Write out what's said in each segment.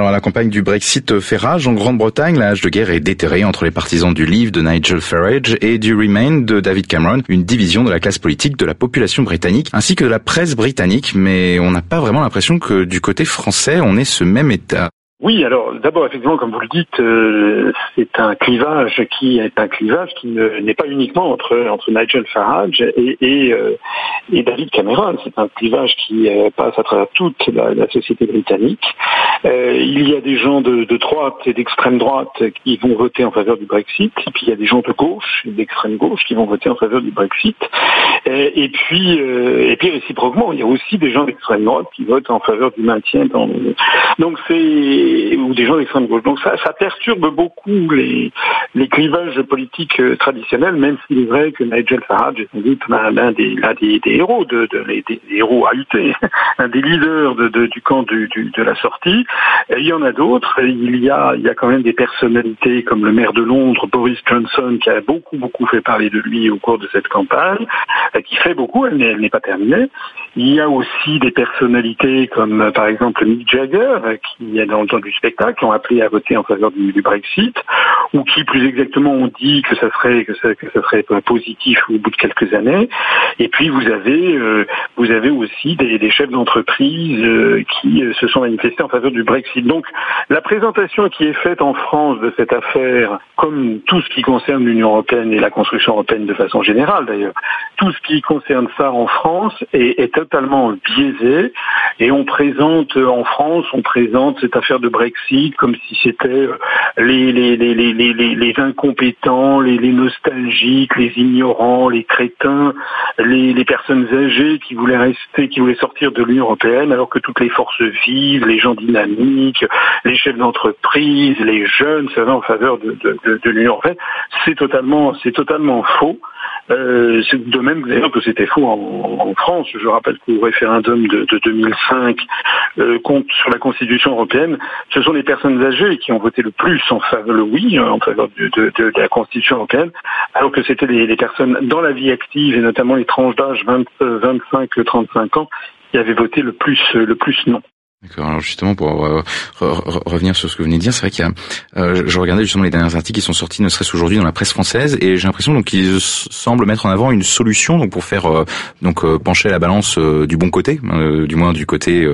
Alors la campagne du Brexit fait rage en Grande-Bretagne. La hache de guerre est déterrée entre les partisans du Leave de Nigel Farage et du Remain de David Cameron, une division de la classe politique de la population britannique ainsi que de la presse britannique. Mais on n'a pas vraiment l'impression que du côté français on ait ce même état. Oui, alors d'abord effectivement, comme vous le dites, euh, c'est un clivage qui est un clivage qui n'est pas uniquement entre entre Nigel Farage et et, euh, David Cameron. C'est un clivage qui euh, passe à travers toute la, société britannique. il y a des gens de, de droite et d'extrême droite qui vont voter en faveur du Brexit, et puis il y a des gens de gauche et d'extrême gauche qui vont voter en faveur du Brexit. Et, et puis et puis réciproquement, il y a aussi des gens d'extrême droite qui votent en faveur du maintien dans. Donc c'est ou des gens d'extrême gauche. Donc ça, perturbe beaucoup les, les clivages politiques euh, traditionnels, même s'il est vrai que Nigel Farage est sans doute l'un des, des, héros, de, de des, héros à lutter, un des leaders de, de, du camp de la sortie. Il y en a d'autres. Il y a, il y a quand même des personnalités comme le maire de Londres, Boris Johnson, qui a beaucoup, beaucoup fait parler de lui au cours de cette campagne, qui fait beaucoup, elle n'est pas terminée. Il y a aussi des personnalités comme par exemple Mick Jagger, qui est dans le du spectacle, qui ont appelé à voter en faveur du, Brexit, ou qui plus exactement ont dit que ça serait que ça, serait positif au bout de quelques années. Et puis vous avez euh, vous avez aussi des, chefs d'entreprise euh, qui euh, se sont manifestés en faveur du Brexit. Donc la présentation qui est faite en France de cette affaire, comme tout ce qui concerne l'Union européenne et la construction européenne de façon générale d'ailleurs, tout ce qui concerne ça en France est totalement biaisé et on présente en France, on présente cette affaire de Brexit comme si c'était euh, les, incompétents, les, nostalgiques, les ignorants, les crétins, les, personnes âgées qui voulaient rester, qui voulaient sortir de l'Union européenne, alors que toutes les forces vives, les gens dynamiques, les chefs d'entreprise, les jeunes seraient en faveur de, l'Union européenne. C'est totalement, c'est totalement faux. Euh, de même d'ailleurs que c'était faux en, France. Je rappelle qu'au référendum de, 2005 euh, sur la Constitution européenne, ce sont les personnes âgées qui ont voté le plus en faveur le oui en faveur de, la Constitution européenne, alors que c'était les, personnes dans la vie active et notamment les tranches d'âge 25-35 ans qui avaient voté le plus le plus non. D'accord. Alors justement, pour euh, revenir sur ce que vous venez de dire, c'est vrai qu'il y a, euh, je regardais justement les derniers articles qui sont sortis, ne serait-ce aujourd'hui dans la presse française, et j'ai l'impression donc qu'ils semblent mettre en avant une solution donc pour faire euh, donc pencher la balance du bon côté, hein, du moins du côté,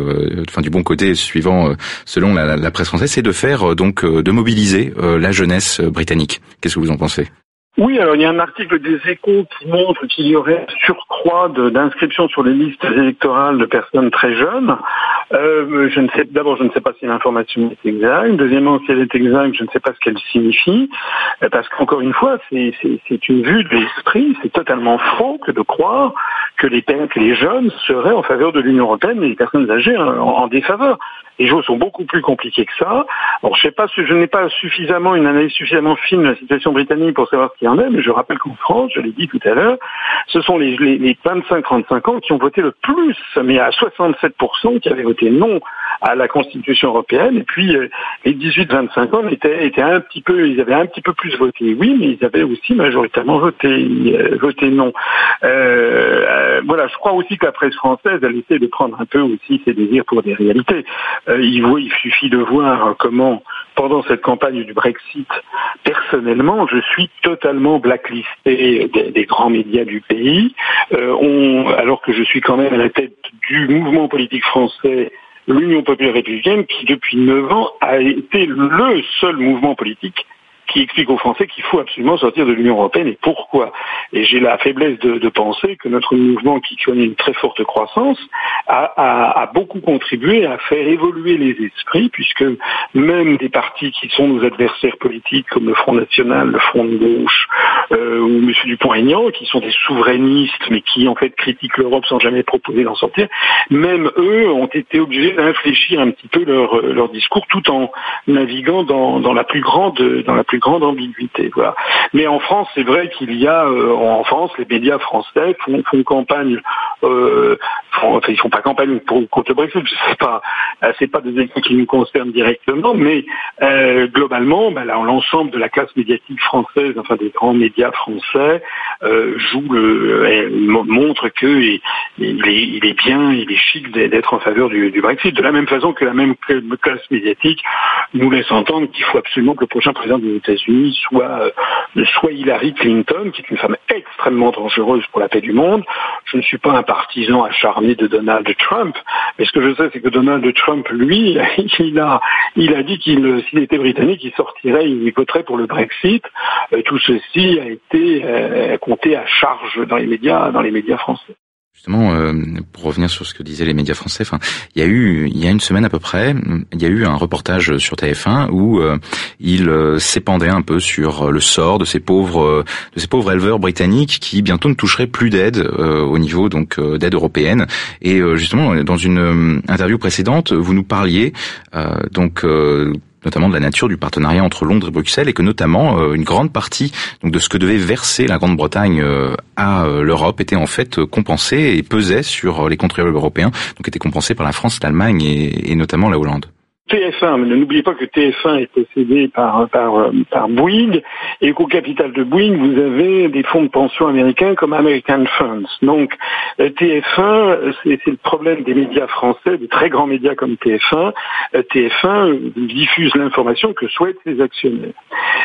enfin du bon côté suivant selon la, la presse française, c'est de faire donc de mobiliser la jeunesse britannique. Qu'est-ce que vous en pensez? Oui, alors il y a un article des échos qui montre qu'il y aurait surcroît d'inscriptions sur les listes électorales de personnes très jeunes. Euh, je ne sais, d'abord, je ne sais pas si l'information est exacte. Deuxièmement, si elle est exacte, je ne sais pas ce qu'elle signifie. Euh, parce qu'encore une fois, c'est une vue de l'esprit. C'est totalement faux que de croire que les, jeunes seraient en faveur de l'Union européenne et les personnes âgées en défaveur. Les choses sont beaucoup plus compliquées que ça. Alors, je sais pas, je n'ai pas suffisamment une analyse suffisamment fine de la situation britannique pour savoir ce qu'il y en est, mais je rappelle qu'en France, je l'ai dit tout à l'heure, ce sont les, les, les 25-35 ans qui ont voté le plus, mais à 67% qui avaient voté non à la Constitution européenne, et puis euh, les 18-25 ans étaient, étaient un petit peu, ils avaient un petit peu plus voté oui, mais ils avaient aussi majoritairement voté, euh, voté non. Euh, voilà, je crois aussi que la presse française, elle essaie de prendre un peu aussi ses désirs pour des réalités. Il, il suffit de voir comment pendant cette campagne du Brexit, personnellement, je suis totalement blacklisté des, grands médias du pays, alors que je suis quand même à la tête du mouvement politique français l'Union populaire républicaine qui, depuis neuf ans, a été le seul mouvement politique qui explique aux Français qu'il faut absolument sortir de l'Union européenne et pourquoi. Et j'ai la faiblesse de, penser que notre mouvement, qui connaît une très forte croissance, a, beaucoup contribué à faire évoluer les esprits, puisque même des partis qui sont nos adversaires politiques, comme le Front National, le Front de gauche, euh, ou M. Dupont-Aignan, qui sont des souverainistes, mais qui en fait critiquent l'Europe sans jamais proposer d'en sortir, même eux ont été obligés d'infléchir un petit peu leur, leur discours, tout en naviguant dans, dans la plus grande, dans la plus grande ambiguïté. Voilà. Mais en France, c'est vrai qu'il y a, en France, les médias français font, font campagne, euh, font, enfin, ils font pas campagne pour, contre le Brexit, c'est pas, pas des éléments qui nous concernent directement, mais euh, globalement, ben, l'ensemble de la classe médiatique française, enfin des grands médias français, euh, joue le, montre que il, il, est, bien, il est chic d'être en faveur du, du, Brexit. De la même façon que la même classe médiatique nous laisse entendre qu'il faut absolument que le prochain président des États-Unis soit euh, soit Hillary Clinton, qui est une femme extrêmement dangereuse pour la paix du monde. Je ne suis pas un partisan acharné de Donald Trump, mais ce que je sais, c'est que Donald Trump, lui, il a il a dit qu'il s'il était britannique, il sortirait, il voterait pour le Brexit. Euh, tout ceci a été euh, compté à charge dans les médias, dans les médias français. Justement, euh, pour revenir sur ce que disaient les médias français, il y a eu, il y a une semaine à peu près, il y a eu un reportage sur TF1 où il s'épandait un peu sur le sort de ces pauvres, de ces pauvres éleveurs britanniques qui bientôt ne toucheraient plus d'aide au niveau donc d'aide européenne. Et justement, dans une interview précédente, vous nous parliez donc notamment de la nature du partenariat entre Londres et Bruxelles, et que notamment euh, une grande partie donc de ce que devait verser la Grande-Bretagne euh, à euh, l'Europe était en fait compensé et pesait sur les contribuables européens, donc était compensé par la France, l'Allemagne et notamment la Hollande. TF1, n'oubliez pas que TF1 est possédé par, par, par Bouygues et qu'au capital de Bouygues, vous avez des fonds de pension américains comme American Funds. Donc TF1, c'est le problème des médias français, des très grands médias comme TF1. TF1 diffuse l'information que souhaitent ses actionnaires.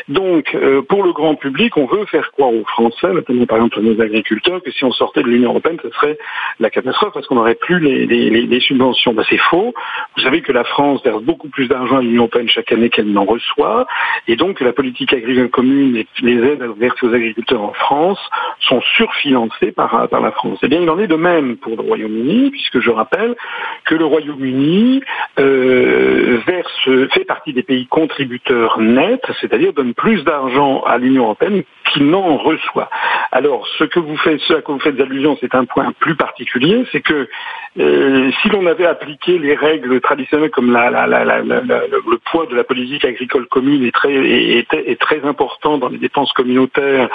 Donc euh, pour le grand public, on veut faire croire aux Français, notamment par exemple nos agriculteurs, que si on sortait de l'Union européenne, ce serait la catastrophe parce qu'on n'aurait plus les subventions. Ben, c'est faux. Vous savez que la France verse beaucoup plus d'argent à l'Union européenne chaque année qu'elle n'en reçoit, et donc la politique agricole commune et les aides versées aux agriculteurs en France sont surfinancées par, par la France. Eh bien, il en est de même pour le Royaume-Uni, puisque je rappelle que le Royaume-Uni euh, fait partie des pays contributeurs nets, c'est-à-dire donne plus d'argent à l'Union européenne qu'il n'en reçoit. Alors, ce que vous faites, ce à quoi vous faites allusion, c'est un point plus particulier, c'est que euh, si l'on avait appliqué les règles traditionnelles comme la, le poids de la politique agricole commune est très, important dans les dépenses communautaires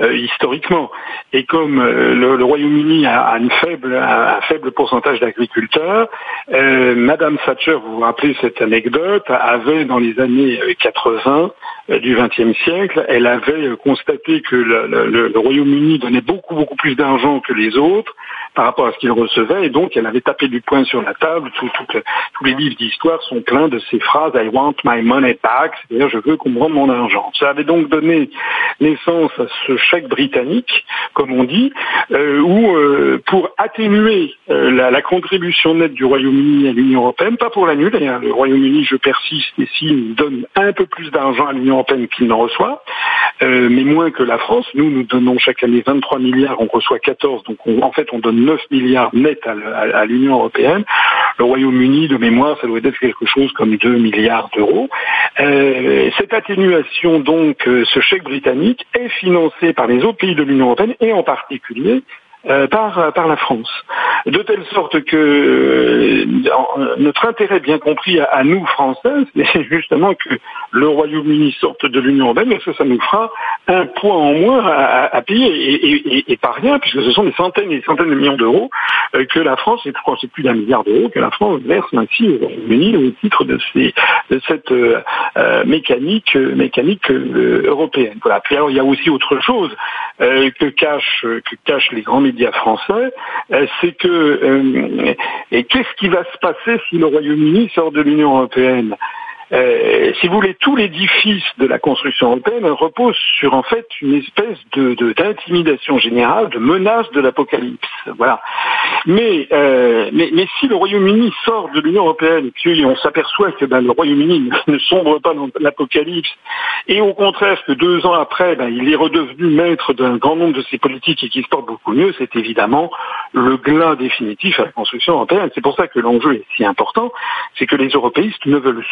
euh, historiquement, et comme euh, le, Royaume-Uni a, un faible pourcentage d'agriculteurs, Madame Thatcher, vous vous rappelez cette anecdote, avait dans les années 80 du XXe siècle, elle avait constaté que le, le Royaume-Uni donnait beaucoup beaucoup plus d'argent que les autres par rapport à ce qu'il recevait, et donc elle avait tapé du poing sur la table. tous les livres d'histoire sont pleins de ces phrases I want my money back, c'est-à-dire je veux qu'on me rende mon argent. Ça avait donc donné naissance à ce chèque britannique, comme on dit, euh, où euh, pour atténuer euh, la, contribution nette du Royaume-Uni à l'Union européenne, pas pour l'annuler, hein, le Royaume-Uni, je persiste, et s'il donne un peu plus d'argent à l'Union européenne qu'il n'en reçoit, mais moins que la France, nous, nous donnons chaque année 23 milliards, on reçoit 14, donc en fait on donne 9 milliards nets à, l'Union européenne. Le Royaume-Uni, de mémoire, ça doit être quelque chose comme 2 milliards d'euros. Euh, cette atténuation, donc, euh, ce chèque britannique, est financé par les autres pays de l'Union européenne et en particulier euh, par, par la France. De telle sorte que euh, notre intérêt bien compris à, nous, Français, c'est justement que le Royaume-Uni sorte de l'Union européenne, parce que ça nous fera un poids en moins à, payer, et, pas rien, puisque ce sont des centaines et des centaines de millions d'euros euh, que la France, et je c'est plus d'un milliard d'euros, que la France verse ainsi au Royaume-Uni au titre de, cette mécanique, mécanique européenne. Voilà. Puis alors, il y a aussi autre chose que cachent que cachent les grands français, euh, c'est que euh, et qu'est-ce qui va se passer si le Royaume-Uni sort de l'Union européenne? Euh, si vous voulez, tout l'édifice de la construction européenne repose sur en fait une espèce de d'intimidation générale, de menace de l'apocalypse. Voilà. Mais, euh, mais, mais si le Royaume-Uni sort de l'Union européenne, puis on s'aperçoit que ben, le Royaume-Uni ne sombre pas dans l'apocalypse, et au contraire que deux ans après, ben, il est redevenu maître d'un grand nombre de ses politiques et qu'il se porte beaucoup mieux, c'est évidemment le glas définitif à la construction européenne. C'est pour ça que l'enjeu est si important, c'est que les européistes ne veulent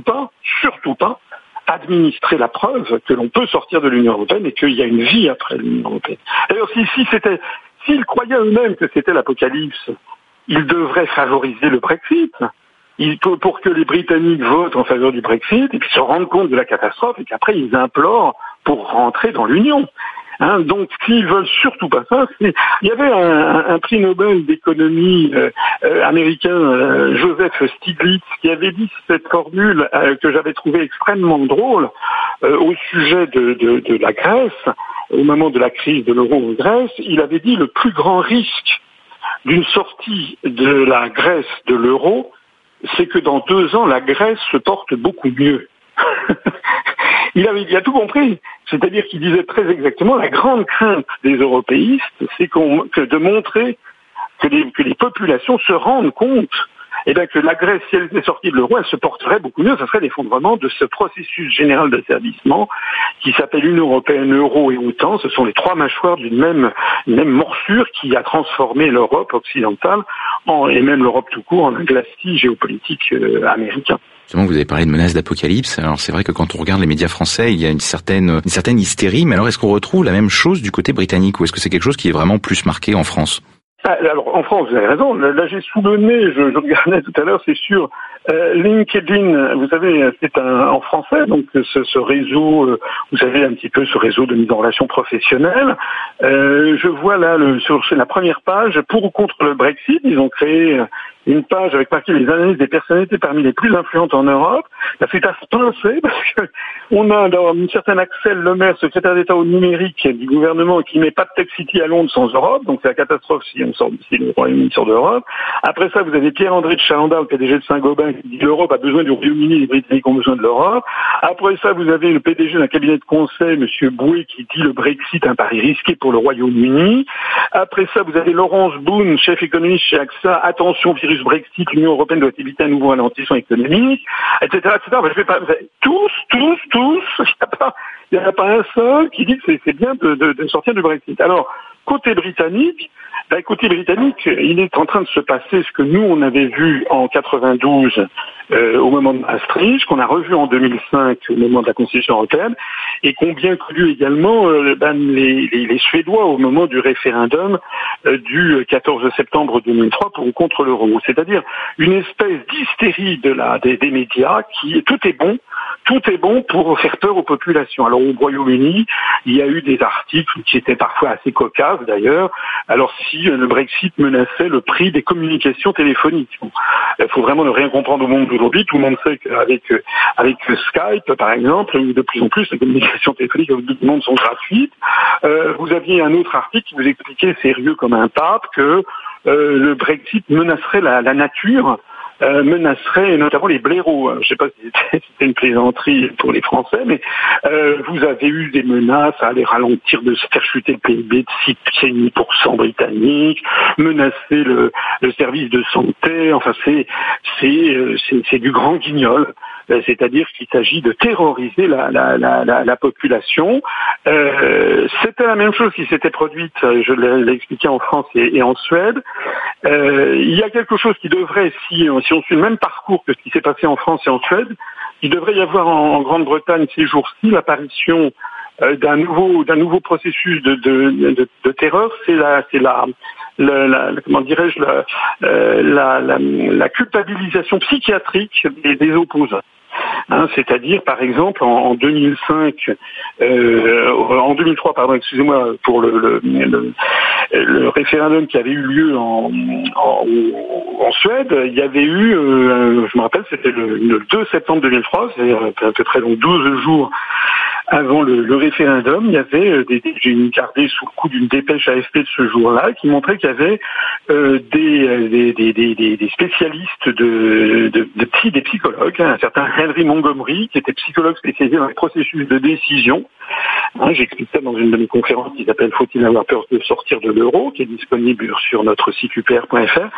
pas, surtout pas, administrer la preuve que l'on peut sortir de l'Union européenne et qu'il y a une vie après l'Union européenne. Alors si, c'était, s'ils croyaient eux-mêmes que c'était l'apocalypse, ils devraient favoriser le Brexit. pour que les Britanniques votent en faveur du Brexit et puis se rendent compte de la catastrophe et qu'après ils implorent pour rentrer dans l'Union. Hein, donc, s'ils veulent surtout pas ça, il y avait un, prix Nobel d'économie euh, euh, américain, euh, Joseph Stiglitz, qui avait dit cette formule que j'avais trouvée extrêmement drôle au sujet de, de, la Grèce, au moment de la crise de l'euro en Grèce. Il avait dit le plus grand risque d'une sortie de la Grèce de l'euro, c'est que dans deux ans, la Grèce se porte beaucoup mieux. Il, a tout compris. C'est-à-dire qu'il disait très exactement la grande crainte des européistes, c'est que de montrer que les populations se rendent compte eh bien, que la Grèce, si elle était sortie de l'euro, elle se porterait beaucoup mieux. Ce serait l'effondrement de ce processus général d'asservissement qui s'appelle Union européenne, euro et OTAN. Ce sont les trois mâchoires d'une même, même morsure qui a transformé l'Europe occidentale en, et même l'Europe tout court en un glacis géopolitique euh, américain. Justement, vous avez parlé de menaces d'apocalypse. Alors c'est vrai que quand on regarde les médias français, il y a une certaine, une certaine hystérie. Mais alors est-ce qu'on retrouve la même chose du côté britannique ou est-ce que c'est quelque chose qui est vraiment plus marqué en France? Alors en France, vous avez raison. Là, j'ai sous je, je regardais tout à l'heure, c'est sûr, euh, LinkedIn, vous savez, c'est en français, donc ce, ce, réseau, euh, vous savez un petit peu ce réseau de mise en relation professionnelle. Euh, je vois là le, sur la première page, pour ou contre le Brexit, ils ont créé une page avec marqué les analyses des personnalités parmi les plus influentes en Europe. Ça fait à se pincer parce que on a dans une certaine Axel Lemaire, secrétaire d'État au numérique du gouvernement, qui met pas de Tech City à Londres sans Europe, donc c'est la catastrophe si on sort si le Royaume-Uni sort d'Europe. Après ça, vous avez Pierre-André de Chalandard, le PDG de Saint-Gobain, l'Europe a besoin du Royaume-Uni, les Britanniques ont besoin de l'Europe. Après ça, vous avez le PDG d'un cabinet de conseil, M. Bouet, qui dit le Brexit un pari risqué pour le Royaume-Uni. Après ça, vous avez Laurence Boone, chef économiste chez AXA, attention virus Brexit, l'Union européenne doit éviter un nouveau ralentissement économique, etc., etc. je pas, tous, tous, tous, il n'y a, pas un seul qui dit que c'est bien de, de, de sortir du Brexit. Alors, côté britannique, bah, côté britannique, il est en train de se passer ce que nous on avait vu en 92 euh, au moment de Maastricht, qu'on a revu en 2005 au moment de la Constitution européenne, et qu'ont bien connu également euh, ben, les, Suédois au moment du référendum euh, du 14 septembre 2003 pour ou contre l'euro. C'est-à-dire une espèce d'hystérie des, des médias qui tout est bon, tout est bon pour faire peur aux populations. Alors au Royaume-Uni, il y a eu des articles qui étaient parfois assez cocasses d'ailleurs. Alors si le Brexit menaçait le prix des communications téléphoniques, il faut vraiment ne rien comprendre au monde d'aujourd'hui. Tout le monde sait qu'avec avec Skype, par exemple, de plus en plus les communications téléphoniques avec tout le monde sont gratuites. Euh, vous aviez un autre article qui vous expliquait sérieux comme un pape que euh, le Brexit menacerait la nature euh, menacerait notamment les blaireaux. Je ne sais pas si c'était une plaisanterie pour les Français, mais euh, vous avez eu des menaces à aller ralentir, de se faire chuter le PIB de 6,5% britannique, menacer le, le, service de santé. Enfin, c'est c'est euh, c'est du grand guignol. Euh, c'est-à-dire qu'il s'agit de terroriser la, la, la, la population. Euh, c'était la même chose qui s'était produite, je l'ai expliqué en France et, en Suède. Euh, il y a quelque chose qui devrait, si, on suit le même parcours que ce qui s'est passé en France et en Suède, il devrait y avoir en, Grande-Bretagne ces jours-ci l'apparition euh, d'un nouveau processus de, terreur. C'est la euh, culpabilisation psychiatrique des opposants. Hein, C'est-à-dire, par exemple, en, 2005, euh, en 2003, pardon, excusez-moi, pour le, référendum qui avait eu lieu en, Suède, il y avait eu, euh, je me rappelle, c'était le, 2 septembre 2003, c'est-à-dire à peu près donc 12 jours avant le, référendum, il y avait euh, des, j'ai gardé sous le coup d'une dépêche AFP de ce jour-là qui montrait qu'il y avait euh, des, des, des, des, spécialistes de, de, de psy, des psychologues, hein, un certain Henry Montgomery qui était psychologue spécialisé dans les processus de décision. Hein, J'explique ça dans une de mes conférences qui s'appelle Faut-il avoir peur de sortir de l'euro, qui est disponible sur notre site upr.fr.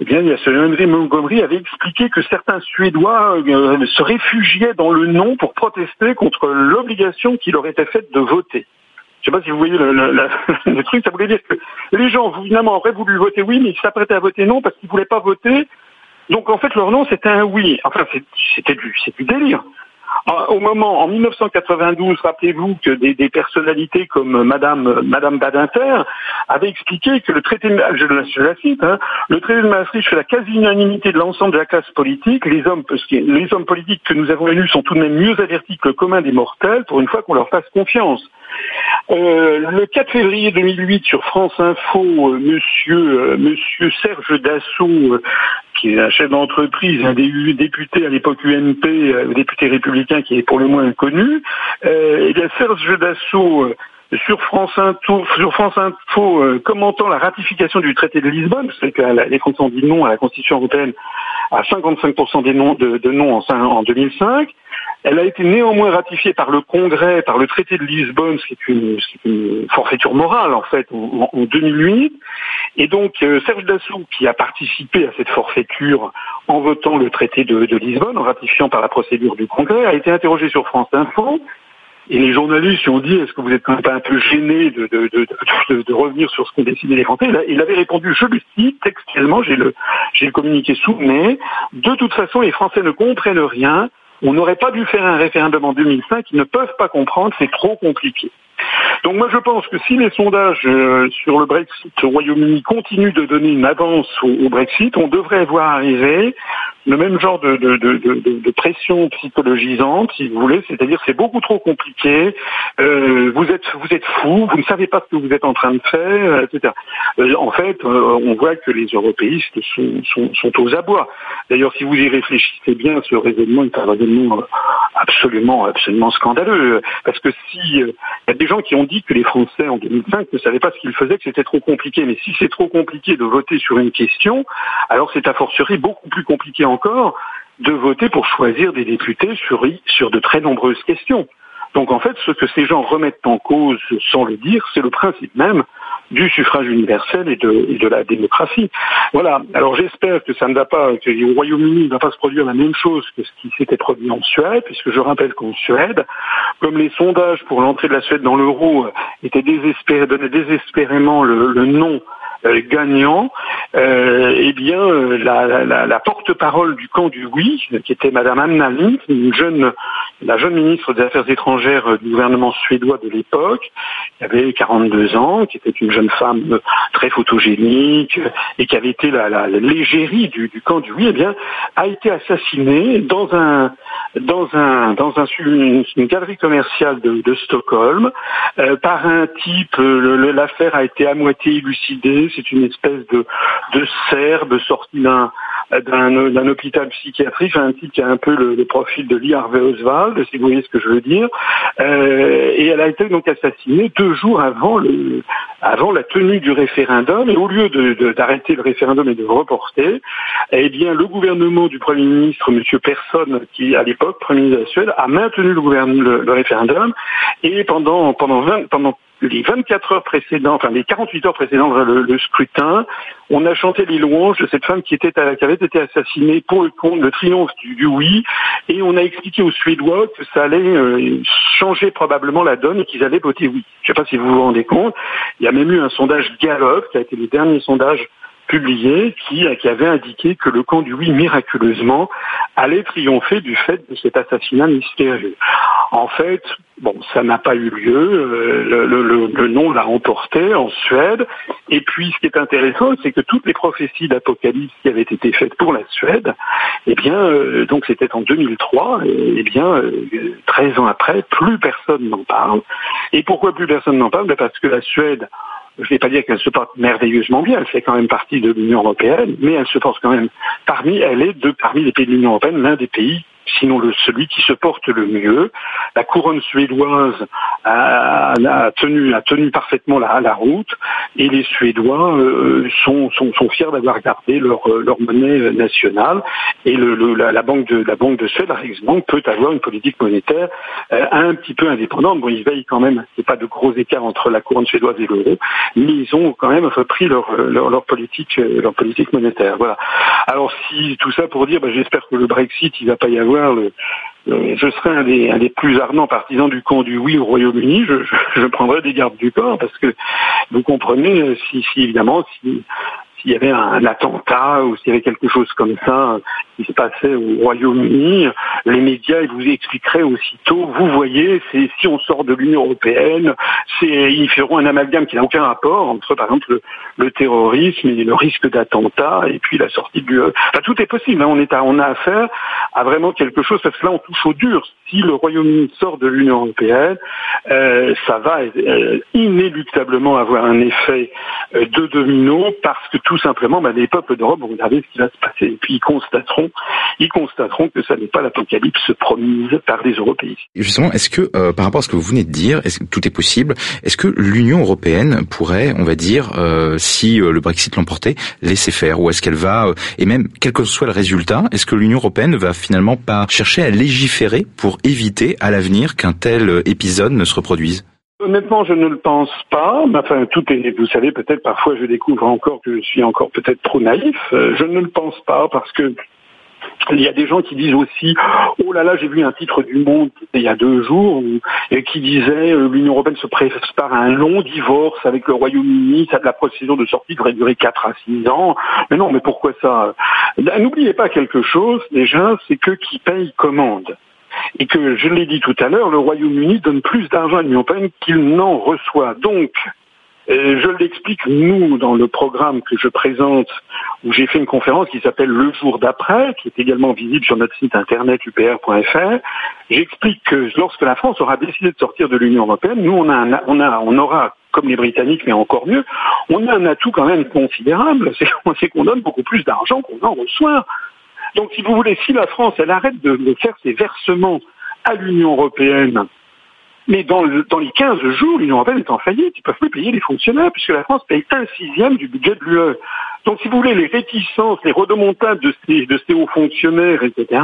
Eh bien, il y a ce Montgomery avait expliqué que certains Suédois euh, se réfugiaient dans le non pour protester contre l'obligation qu'il aurait été faite de voter. Je ne sais pas si vous voyez le, truc, ça voulait dire que les gens, finalement, auraient voulu voter oui, mais ils s'apprêtaient à voter non parce qu'ils ne voulaient pas voter. Donc, en fait, leur non, c'était un oui. Enfin, c'était du, c'est du délire. Au moment, en 1992, rappelez-vous que des, personnalités comme Madame, Madame Badinter avaient expliqué que le traité, de, je, la cite, hein, le traité de Maastricht fait la quasi-unanimité de l'ensemble de la classe politique. Les hommes, les hommes politiques que nous avons élus sont tout de même mieux avertis que le commun des mortels pour une fois qu'on leur fasse confiance. Euh, le 4 février 2008 sur France Info, euh, monsieur, euh, monsieur Serge Dassault, qui est un chef d'entreprise, un des députés à l'époque UMP, député républicain qui est pour le moins inconnu, eh bien Serge Dassault sur France Info, Info commentant la ratification du traité de Lisbonne, c'est que les Français ont dit non à la Constitution européenne à 55% des noms de, non en, en 2005. Elle a été néanmoins ratifiée par le Congrès, par le traité de Lisbonne, ce qui est une, une forfaiture morale en fait, en, 2008. Et donc euh, Serge Dassault, qui a participé à cette forfaiture en votant le traité de, de Lisbonne, en ratifiant par la procédure du Congrès, a été interrogé sur France Info. Et les journalistes lui ont dit est-ce que vous êtes pas un peu gêné de, revenir sur ce qu'ont décidé les Français? Il avait répondu, je le cite textuellement, j'ai le, j'ai le communiqué sous, mais de toute façon les Français ne comprennent rien, on n'aurait pas dû faire un référendum en 2005, ils ne peuvent pas comprendre, c'est trop compliqué. Donc moi je pense que si les sondages euh, sur le Brexit au Royaume-Uni continuent de donner une avance au, Brexit, on devrait voir arriver le même genre de, pression psychologisante, si vous voulez, c'est-à-dire c'est beaucoup trop compliqué, euh, vous êtes vous êtes fou, vous ne savez pas ce que vous êtes en train de faire, etc. Euh, en fait, on voit que les européistes sont, aux abois. D'ailleurs, si vous y réfléchissez bien, ce raisonnement est un raisonnement absolument absolument scandaleux, parce que si gens qui ont dit que les Français en 2005 ne savaient pas ce qu'ils faisaient, que c'était trop compliqué, mais si c'est trop compliqué de voter sur une question, alors c'est à fortiori beaucoup plus compliqué encore de voter pour choisir des députés sur, sur de très nombreuses questions. Donc en fait, ce que ces gens remettent en cause sans le dire, c'est le principe même du suffrage universel et de, la démocratie. Voilà. Alors j'espère que ça ne va pas, que au Royaume-Uni ne va pas se produire la même chose que ce qui s'était produit en Suède, puisque je rappelle qu'en Suède, comme les sondages pour l'entrée de la Suède dans l'euro étaient désespérés, donnaient désespérément le, le non gagnant, euh, eh bien euh, la, la, la porte-parole du camp du oui, qui était Madame Anna Lind, une jeune, la jeune ministre des Affaires étrangères du gouvernement suédois de l'époque, qui avait 42 ans, qui était une jeune femme très photogénique et qui avait été la, la, l'égérie du, du, camp du oui, eh bien a été assassinée dans un dans un dans un une, galerie commerciale de, Stockholm euh, par un type. l'affaire a été à moitié élucidée c'est une espèce de, de Serbe sorti d'un d'un hôpital psychiatrique, un type qui a un peu le, profil de Lee Harvey Oswald, si vous voyez ce que je veux dire. Euh, et elle a été donc assassinée deux jours avant le avant la tenue du référendum. Et au lieu d'arrêter le référendum et de reporter, eh bien le gouvernement du Premier ministre, Monsieur Persson, qui à l'époque Premier ministre de la Suède, a maintenu le, le, référendum. Et pendant pendant 20, pendant les 24 heures précédentes, enfin les 48 heures précédentes le, le, scrutin, on a chanté les louanges de cette femme qui était qui avait été assassinée pour le compte, le triomphe du, oui, et on a expliqué aux Suédois que ça allait euh, changer probablement la donne et qu'ils allaient voter oui. Je ne sais pas si vous vous rendez compte. Il y a même eu un sondage Gallup qui a été le dernier sondage publié qui, qui avait indiqué que le camp du oui miraculeusement allait triompher du fait de cet assassinat mystérieux. En fait, bon, ça n'a pas eu lieu. Euh, le, le, le nom l'a emporté en Suède. Et puis, ce qui est intéressant, c'est que toutes les prophéties d'Apocalypse qui avaient été faites pour la Suède, eh bien, euh, donc c'était en 2003. Et, eh bien, euh, 13 ans après, plus personne n'en parle. Et pourquoi plus personne n'en parle? Ben, Parce que la Suède je ne vais pas dire qu'elle se porte merveilleusement bien, elle fait quand même partie de l'Union européenne, mais elle se porte quand même parmi, elle est de parmi les pays de l'Union européenne l'un des pays sinon le, celui qui se porte le mieux. La couronne suédoise a, tenu, a tenu parfaitement la, la route et les Suédois euh, sont, sont, sont, fiers d'avoir gardé leur, leur monnaie nationale et le, la, banque de la banque de Suède, la Riksbank, peut avoir une politique monétaire euh, un petit peu indépendante. Bon, ils veillent quand même, c'est pas de gros écarts entre la couronne suédoise et l'euro, mais ils ont quand même repris leur, leur, politique leur politique monétaire. Voilà. Alors si tout ça pour dire, bah, j'espère que le Brexit, il va pas y avoir je serais un des, plus ardents partisans du camp du oui au Royaume-Uni, je, je, prendrais des gardes du corps parce que vous comprenez, si, si évidemment, si s'il y avait un, attentat ou s'il y avait quelque chose comme ça qui se passait au Royaume-Uni, les médias vous expliqueraient aussitôt, vous voyez, c'est si on sort de l'Union européenne, c'est ils feront un amalgame qui n'a aucun rapport entre par exemple le, terrorisme et le risque d'attentat et puis la sortie du. Enfin, tout est possible. Hein. On a affaire à vraiment quelque chose parce que là on touche au dur. Si le Royaume-Uni sort de l'Union européenne, euh, ça va euh, inéluctablement avoir un effet euh, de domino parce que tout simplement, bah, les peuples d'Europe vont regarder ce qui va se passer. Et puis ils constateront, ils constateront que ça n'est pas l'apocalypse promise par les Européistes. justement, est-ce que euh, par rapport à ce que vous venez de dire, est-ce que tout est possible Est-ce que l'Union européenne pourrait, on va dire, euh, si le Brexit l'emportait, laisser faire, ou est-ce qu'elle va, et même quel que soit le résultat, est-ce que l'Union européenne va finalement pas chercher à légiférer pour éviter à l'avenir qu'un tel épisode ne se reproduise? Honnêtement, je ne le pense pas. Enfin, tout est, vous savez, peut-être parfois je découvre encore que je suis encore peut-être trop naïf. Euh, je ne le pense pas parce que il y a des gens qui disent aussi, oh là là, j'ai vu un titre du Monde il y a deux jours et qui disait euh, l'Union européenne se prépare à un long divorce avec le Royaume-Uni, ça de la procédure de sortie devrait durer 4 à 6 ans. Mais non, mais pourquoi ça? N'oubliez pas quelque chose déjà, c'est que qui paye commande? Et que, je l'ai dit tout à l'heure, le Royaume-Uni donne plus d'argent à l'Union européenne qu'il n'en reçoit. Donc, euh, je l'explique, nous, dans le programme que je présente, où j'ai fait une conférence qui s'appelle Le jour d'après, qui est également visible sur notre site internet upr.fr. J'explique que lorsque la France aura décidé de sortir de l'Union européenne, nous, on, a on, a, on aura, comme les Britanniques, mais encore mieux, on a un atout quand même considérable, c'est qu'on donne beaucoup plus d'argent qu'on en reçoit. Donc, si vous voulez, si la France, elle arrête de, faire ses versements à l'Union européenne, mais dans, les 15 jours, l'Union européenne est en faillite. Ils ne peuvent plus payer les fonctionnaires puisque la France paye un sixième du budget de l'UE. Donc, si vous voulez, les réticences, les redemontables de ces, hauts fonctionnaires, etc.,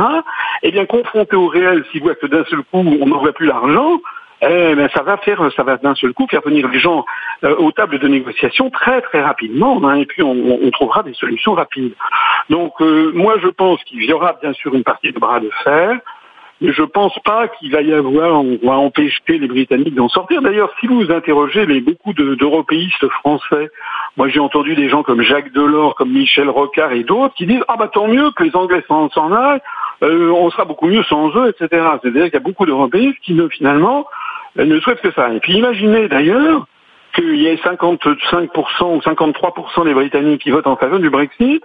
eh bien, confrontés au réel, si vous voyez que d'un seul coup, on n'envoie plus l'argent, eh ben, ça va faire, ça va d'un seul coup faire venir les gens euh, aux tables de négociation très très rapidement, hein, et puis on, trouvera des solutions rapides. Donc euh, moi je pense qu'il y aura bien sûr une partie de bras de fer, mais je pense pas qu'il va y avoir, on va empêcher les Britanniques d'en sortir. D'ailleurs, si vous interrogez les, beaucoup d'européistes français, moi j'ai entendu des gens comme Jacques Delors, comme Michel Rocard et d'autres qui disent ah bah tant mieux que les Anglais s'en aillent, euh, on sera beaucoup mieux sans eux, etc. C'est-à-dire qu'il y a beaucoup d'européistes qui ne finalement ne souhaitent que ça. Et puis imaginez d'ailleurs qu'il y ait 55% ou 53% des Britanniques qui votent en faveur du Brexit.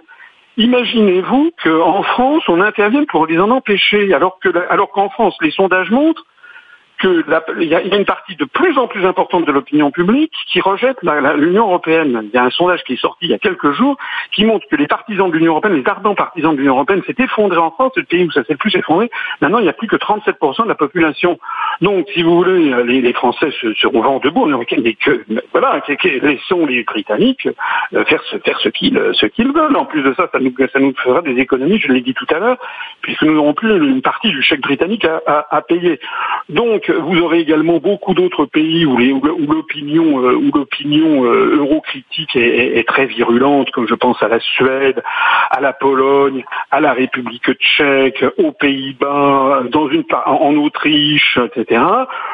Imaginez-vous qu'en France, on intervienne pour les en empêcher, alors que, alors qu'en France, les sondages montrent qu'il y, a une partie de plus en plus importante de l'opinion publique qui rejette l'Union européenne. Il y a un sondage qui est sorti il y a quelques jours qui montre que les partisans de l'Union européenne, les ardents partisans de l'Union européenne, s'est effondré en France, le pays où ça s'est le plus effondré. Maintenant, il n'y a plus que 37% de la population. Donc, si vous voulez, les, Français se, seront vent debout. Mais que, voilà, laissons les Britanniques euh, faire ce, qu'ils veulent. En plus de ça, ça nous, fera des économies, je l'ai dit tout à l'heure, puisque nous n'aurons plus une partie du chèque britannique à, à, à payer. Donc, vous aurez également beaucoup d'autres pays où l'opinion eurocritique est, très virulente, comme je pense à la Suède, à la Pologne, à la République tchèque, aux Pays-Bas, en Autriche, etc.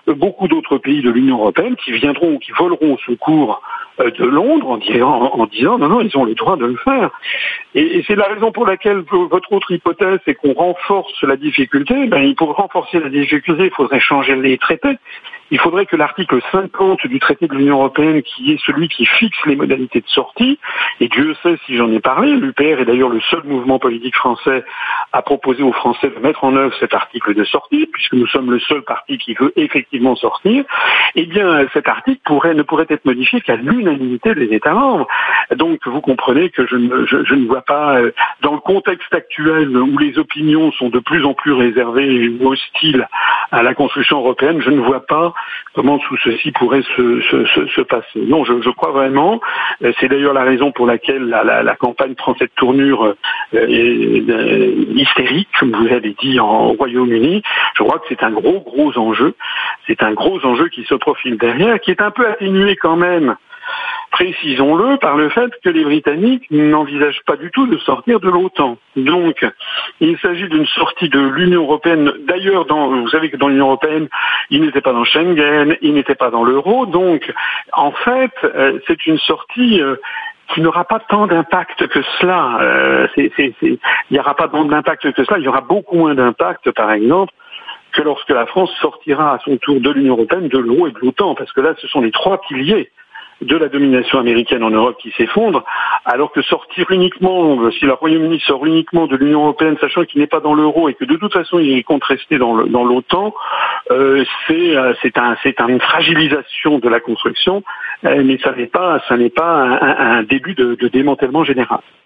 Beaucoup d'autres pays de l'Union européenne qui viendront ou qui voleront au secours euh, de Londres en disant, en disant non, non, ils ont le droit de le faire. Et, c'est la raison pour laquelle votre autre hypothèse, c'est qu'on renforce la difficulté. Ben, pour renforcer la difficulté, il faudrait changer les traités. Il faudrait que l'article 50 du traité de l'Union européenne, qui est celui qui fixe les modalités de sortie, et Dieu sait si j'en ai parlé, l'UPR est d'ailleurs le seul mouvement politique français à proposer aux Français de mettre en œuvre cet article de sortie, puisque nous sommes le seul parti qui veut effectivement sortir, eh bien cet article pourrait, ne pourrait être modifié qu'à l'unanimité des États membres. Donc vous comprenez que je ne, je, ne vois pas, euh, dans le contexte actuel où les opinions sont de plus en plus réservées ou hostiles à la construction européenne, je ne vois pas comment tout ceci pourrait se, se, se, passer. Non, je, crois vraiment. Euh, c'est d'ailleurs la raison pour laquelle la, campagne prend cette tournure euh, euh, hystérique, comme vous avez dit en Royaume-Uni. Je crois que c'est un gros, gros enjeu. C'est un gros enjeu qui se profile derrière, qui est un peu atténué quand même précisons-le, par le fait que les Britanniques n'envisagent pas du tout de sortir de l'OTAN. Donc, il s'agit d'une sortie de l'Union européenne. D'ailleurs, vous savez que dans l'Union européenne, ils n'étaient pas dans Schengen, ils n'étaient pas dans l'euro. Donc, en fait, euh, c'est une sortie euh, qui n'aura pas tant d'impact que cela. Euh, il n'y aura pas tant d'impact que cela. Il y aura beaucoup moins d'impact, par exemple, que lorsque la France sortira à son tour de l'Union européenne, de l'euro et de l'OTAN, parce que là, ce sont les trois piliers de la domination américaine en Europe qui s'effondre, alors que sortir uniquement, si le Royaume-Uni sort uniquement de l'Union européenne, sachant qu'il n'est pas dans l'euro et que de toute façon il compte rester dans l'OTAN, euh, euh, c'est un, une fragilisation de la construction, euh, mais ça n'est pas, ça n'est pas un, début de démantèlement général.